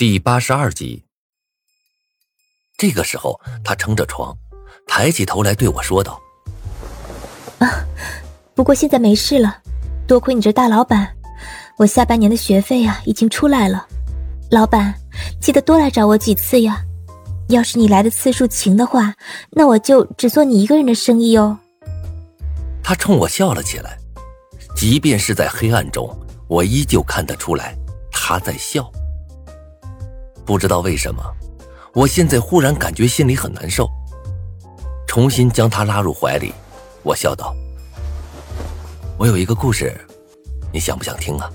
第八十二集。这个时候，他撑着床，抬起头来对我说道：“啊，不过现在没事了，多亏你这大老板，我下半年的学费呀已经出来了。老板，记得多来找我几次呀。要是你来的次数勤的话，那我就只做你一个人的生意哦。”他冲我笑了起来，即便是在黑暗中，我依旧看得出来他在笑。不知道为什么，我现在忽然感觉心里很难受。重新将他拉入怀里，我笑道：“我有一个故事，你想不想听啊？”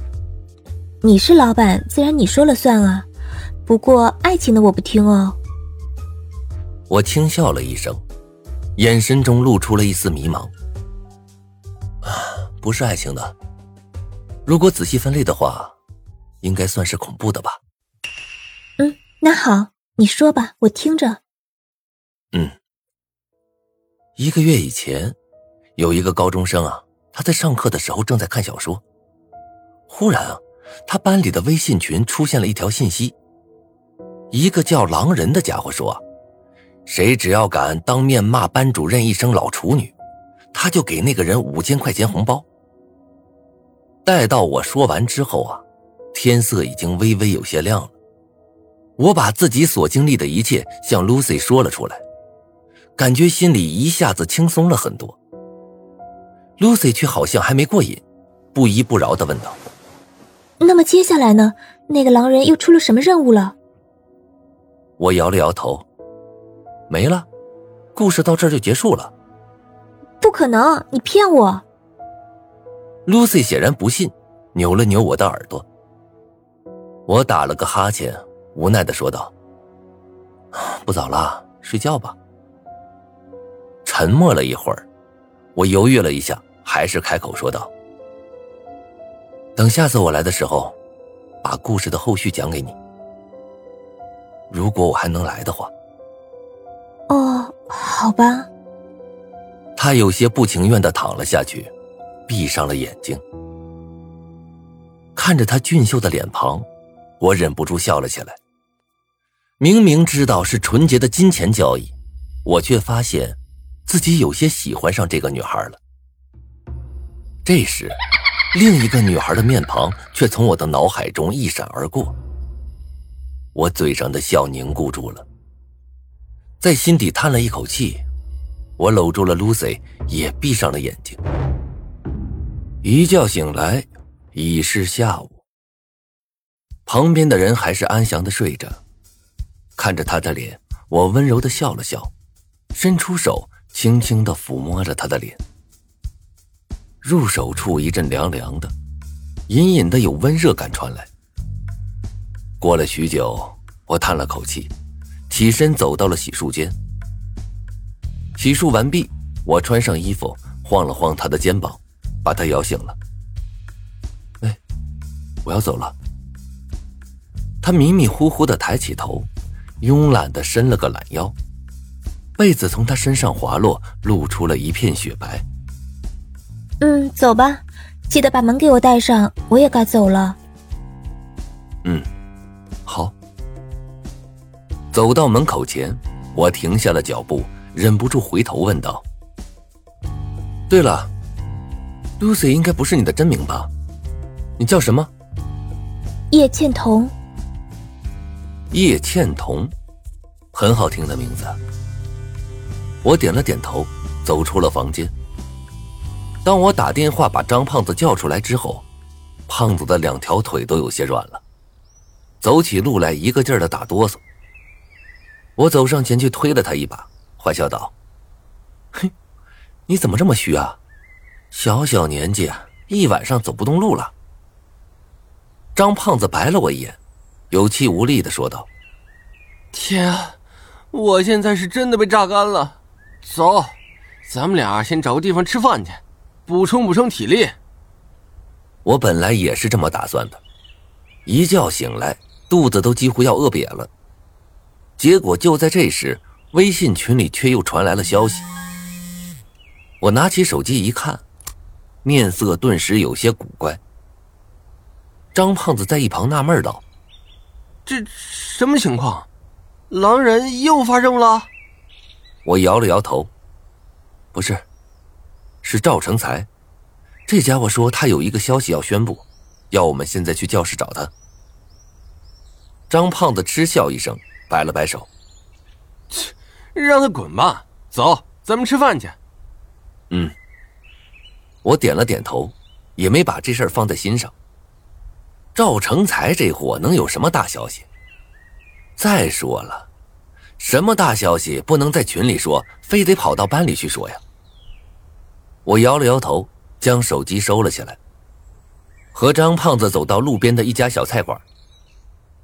你是老板，自然你说了算啊。不过爱情的我不听哦。我轻笑了一声，眼神中露出了一丝迷茫。啊，不是爱情的。如果仔细分类的话，应该算是恐怖的吧。那好，你说吧，我听着。嗯，一个月以前，有一个高中生啊，他在上课的时候正在看小说，忽然啊，他班里的微信群出现了一条信息，一个叫狼人的家伙说，谁只要敢当面骂班主任一声老处女，他就给那个人五千块钱红包。待到我说完之后啊，天色已经微微有些亮了。我把自己所经历的一切向 Lucy 说了出来，感觉心里一下子轻松了很多。Lucy 却好像还没过瘾，不依不饶的问道：“那么接下来呢？那个狼人又出了什么任务了？”我摇了摇头：“没了，故事到这儿就结束了。”“不可能，你骗我！”Lucy 显然不信，扭了扭我的耳朵。我打了个哈欠。无奈的说道：“不早了，睡觉吧。”沉默了一会儿，我犹豫了一下，还是开口说道：“等下次我来的时候，把故事的后续讲给你。如果我还能来的话。”“哦，好吧。”他有些不情愿的躺了下去，闭上了眼睛，看着他俊秀的脸庞，我忍不住笑了起来。明明知道是纯洁的金钱交易，我却发现自己有些喜欢上这个女孩了。这时，另一个女孩的面庞却从我的脑海中一闪而过，我嘴上的笑凝固住了，在心底叹了一口气。我搂住了 Lucy，也闭上了眼睛。一觉醒来，已是下午，旁边的人还是安详的睡着。看着他的脸，我温柔的笑了笑，伸出手，轻轻的抚摸着他的脸。入手处一阵凉凉的，隐隐的有温热感传来。过了许久，我叹了口气，起身走到了洗漱间。洗漱完毕，我穿上衣服，晃了晃他的肩膀，把他摇醒了。哎，我要走了。他迷迷糊糊的抬起头。慵懒的伸了个懒腰，被子从他身上滑落，露出了一片雪白。嗯，走吧，记得把门给我带上，我也该走了。嗯，好。走到门口前，我停下了脚步，忍不住回头问道：“对了，Lucy 应该不是你的真名吧？你叫什么？”叶倩彤。叶倩彤，很好听的名字。我点了点头，走出了房间。当我打电话把张胖子叫出来之后，胖子的两条腿都有些软了，走起路来一个劲儿的打哆嗦。我走上前去推了他一把，坏笑道：“嘿，你怎么这么虚啊？小小年纪，一晚上走不动路了。”张胖子白了我一眼。有气无力的说道：“天啊，我现在是真的被榨干了。走，咱们俩先找个地方吃饭去，补充补充体力。”我本来也是这么打算的，一觉醒来肚子都几乎要饿瘪了。结果就在这时，微信群里却又传来了消息。我拿起手机一看，面色顿时有些古怪。张胖子在一旁纳闷道。这什么情况？狼人又发生了？我摇了摇头，不是，是赵成才，这家伙说他有一个消息要宣布，要我们现在去教室找他。张胖子嗤笑一声，摆了摆手：“切，让他滚吧，走，咱们吃饭去。”嗯，我点了点头，也没把这事儿放在心上。赵成才这货能有什么大消息？再说了，什么大消息不能在群里说，非得跑到班里去说呀？我摇了摇头，将手机收了起来，和张胖子走到路边的一家小菜馆。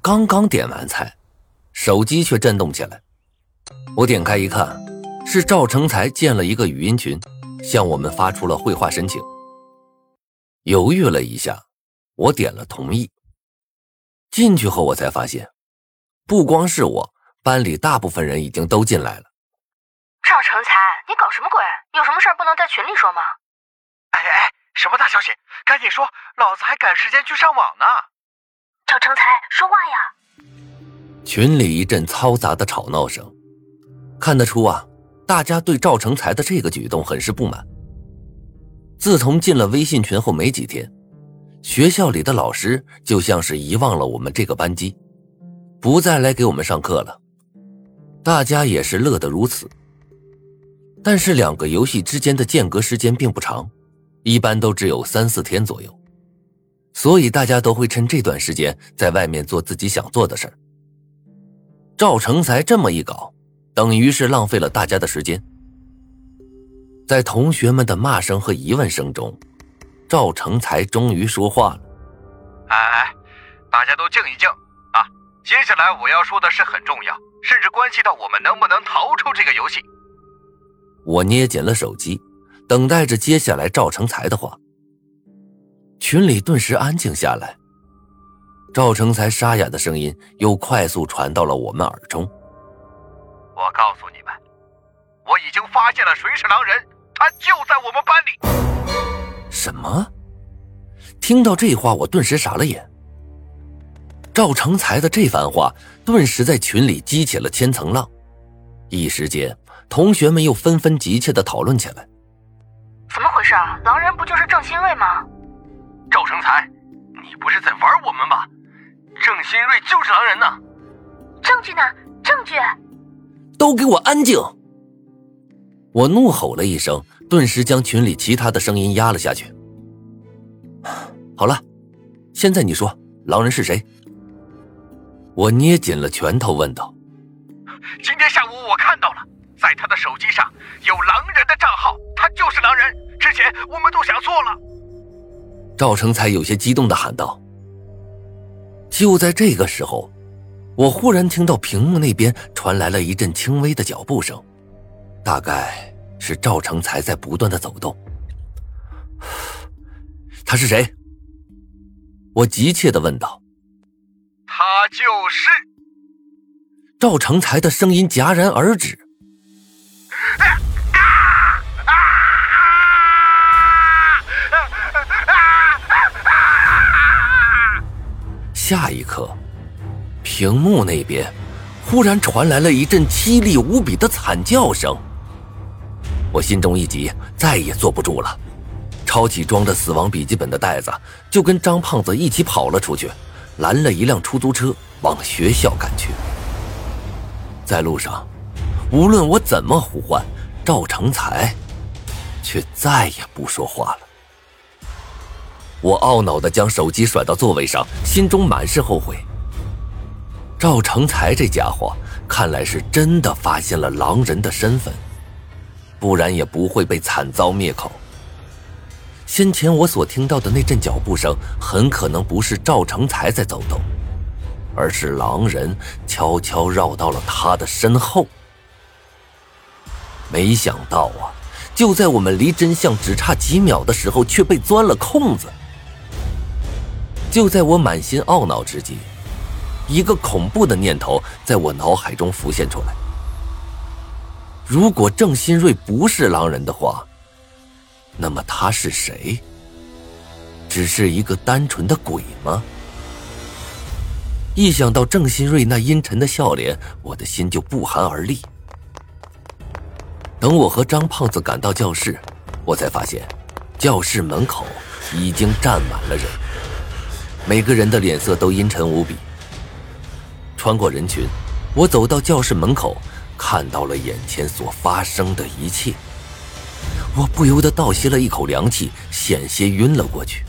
刚刚点完菜，手机却震动起来。我点开一看，是赵成才建了一个语音群，向我们发出了会话申请。犹豫了一下，我点了同意。进去后，我才发现。不光是我，班里大部分人已经都进来了。赵成才，你搞什么鬼？有什么事儿不能在群里说吗？哎哎，什么大消息？赶紧说，老子还赶时间去上网呢。赵成才，说话呀！群里一阵嘈杂的吵闹声，看得出啊，大家对赵成才的这个举动很是不满。自从进了微信群后没几天，学校里的老师就像是遗忘了我们这个班级。不再来给我们上课了，大家也是乐得如此。但是两个游戏之间的间隔时间并不长，一般都只有三四天左右，所以大家都会趁这段时间在外面做自己想做的事儿。赵成才这么一搞，等于是浪费了大家的时间。在同学们的骂声和疑问声中，赵成才终于说话了：“哎哎，大家都静一静啊。”接下来我要说的是很重要，甚至关系到我们能不能逃出这个游戏。我捏紧了手机，等待着接下来赵成才的话。群里顿时安静下来，赵成才沙哑的声音又快速传到了我们耳中：“我告诉你们，我已经发现了谁是狼人，他就在我们班里。”什么？听到这话，我顿时傻了眼。赵成才的这番话顿时在群里激起了千层浪，一时间，同学们又纷纷急切的讨论起来。怎么回事啊？狼人不就是郑新瑞吗？赵成才，你不是在玩我们吧？郑新瑞就是狼人呢！证据呢？证据！都给我安静！我怒吼了一声，顿时将群里其他的声音压了下去。好了，现在你说，狼人是谁？我捏紧了拳头，问道：“今天下午我看到了，在他的手机上有狼人的账号，他就是狼人。之前我们都想错了。”赵成才有些激动的喊道。就在这个时候，我忽然听到屏幕那边传来了一阵轻微的脚步声，大概是赵成才在不断的走动。他是谁？我急切的问道。他就是赵成才的声音戛然而止。下一刻，屏幕那边忽然传来了一阵凄厉无比的惨叫声。我心中一急，再也坐不住了，抄起装着死亡笔记本的袋子，就跟张胖子一起跑了出去。拦了一辆出租车往学校赶去，在路上，无论我怎么呼唤赵成才，却再也不说话了。我懊恼的将手机甩到座位上，心中满是后悔。赵成才这家伙看来是真的发现了狼人的身份，不然也不会被惨遭灭口。先前我所听到的那阵脚步声，很可能不是赵成才在走动，而是狼人悄悄绕到了他的身后。没想到啊，就在我们离真相只差几秒的时候，却被钻了空子。就在我满心懊恼之际，一个恐怖的念头在我脑海中浮现出来：如果郑新瑞不是狼人的话。那么他是谁？只是一个单纯的鬼吗？一想到郑新瑞那阴沉的笑脸，我的心就不寒而栗。等我和张胖子赶到教室，我才发现，教室门口已经站满了人，每个人的脸色都阴沉无比。穿过人群，我走到教室门口，看到了眼前所发生的一切，我不由得倒吸了一口凉气，险些晕了过去。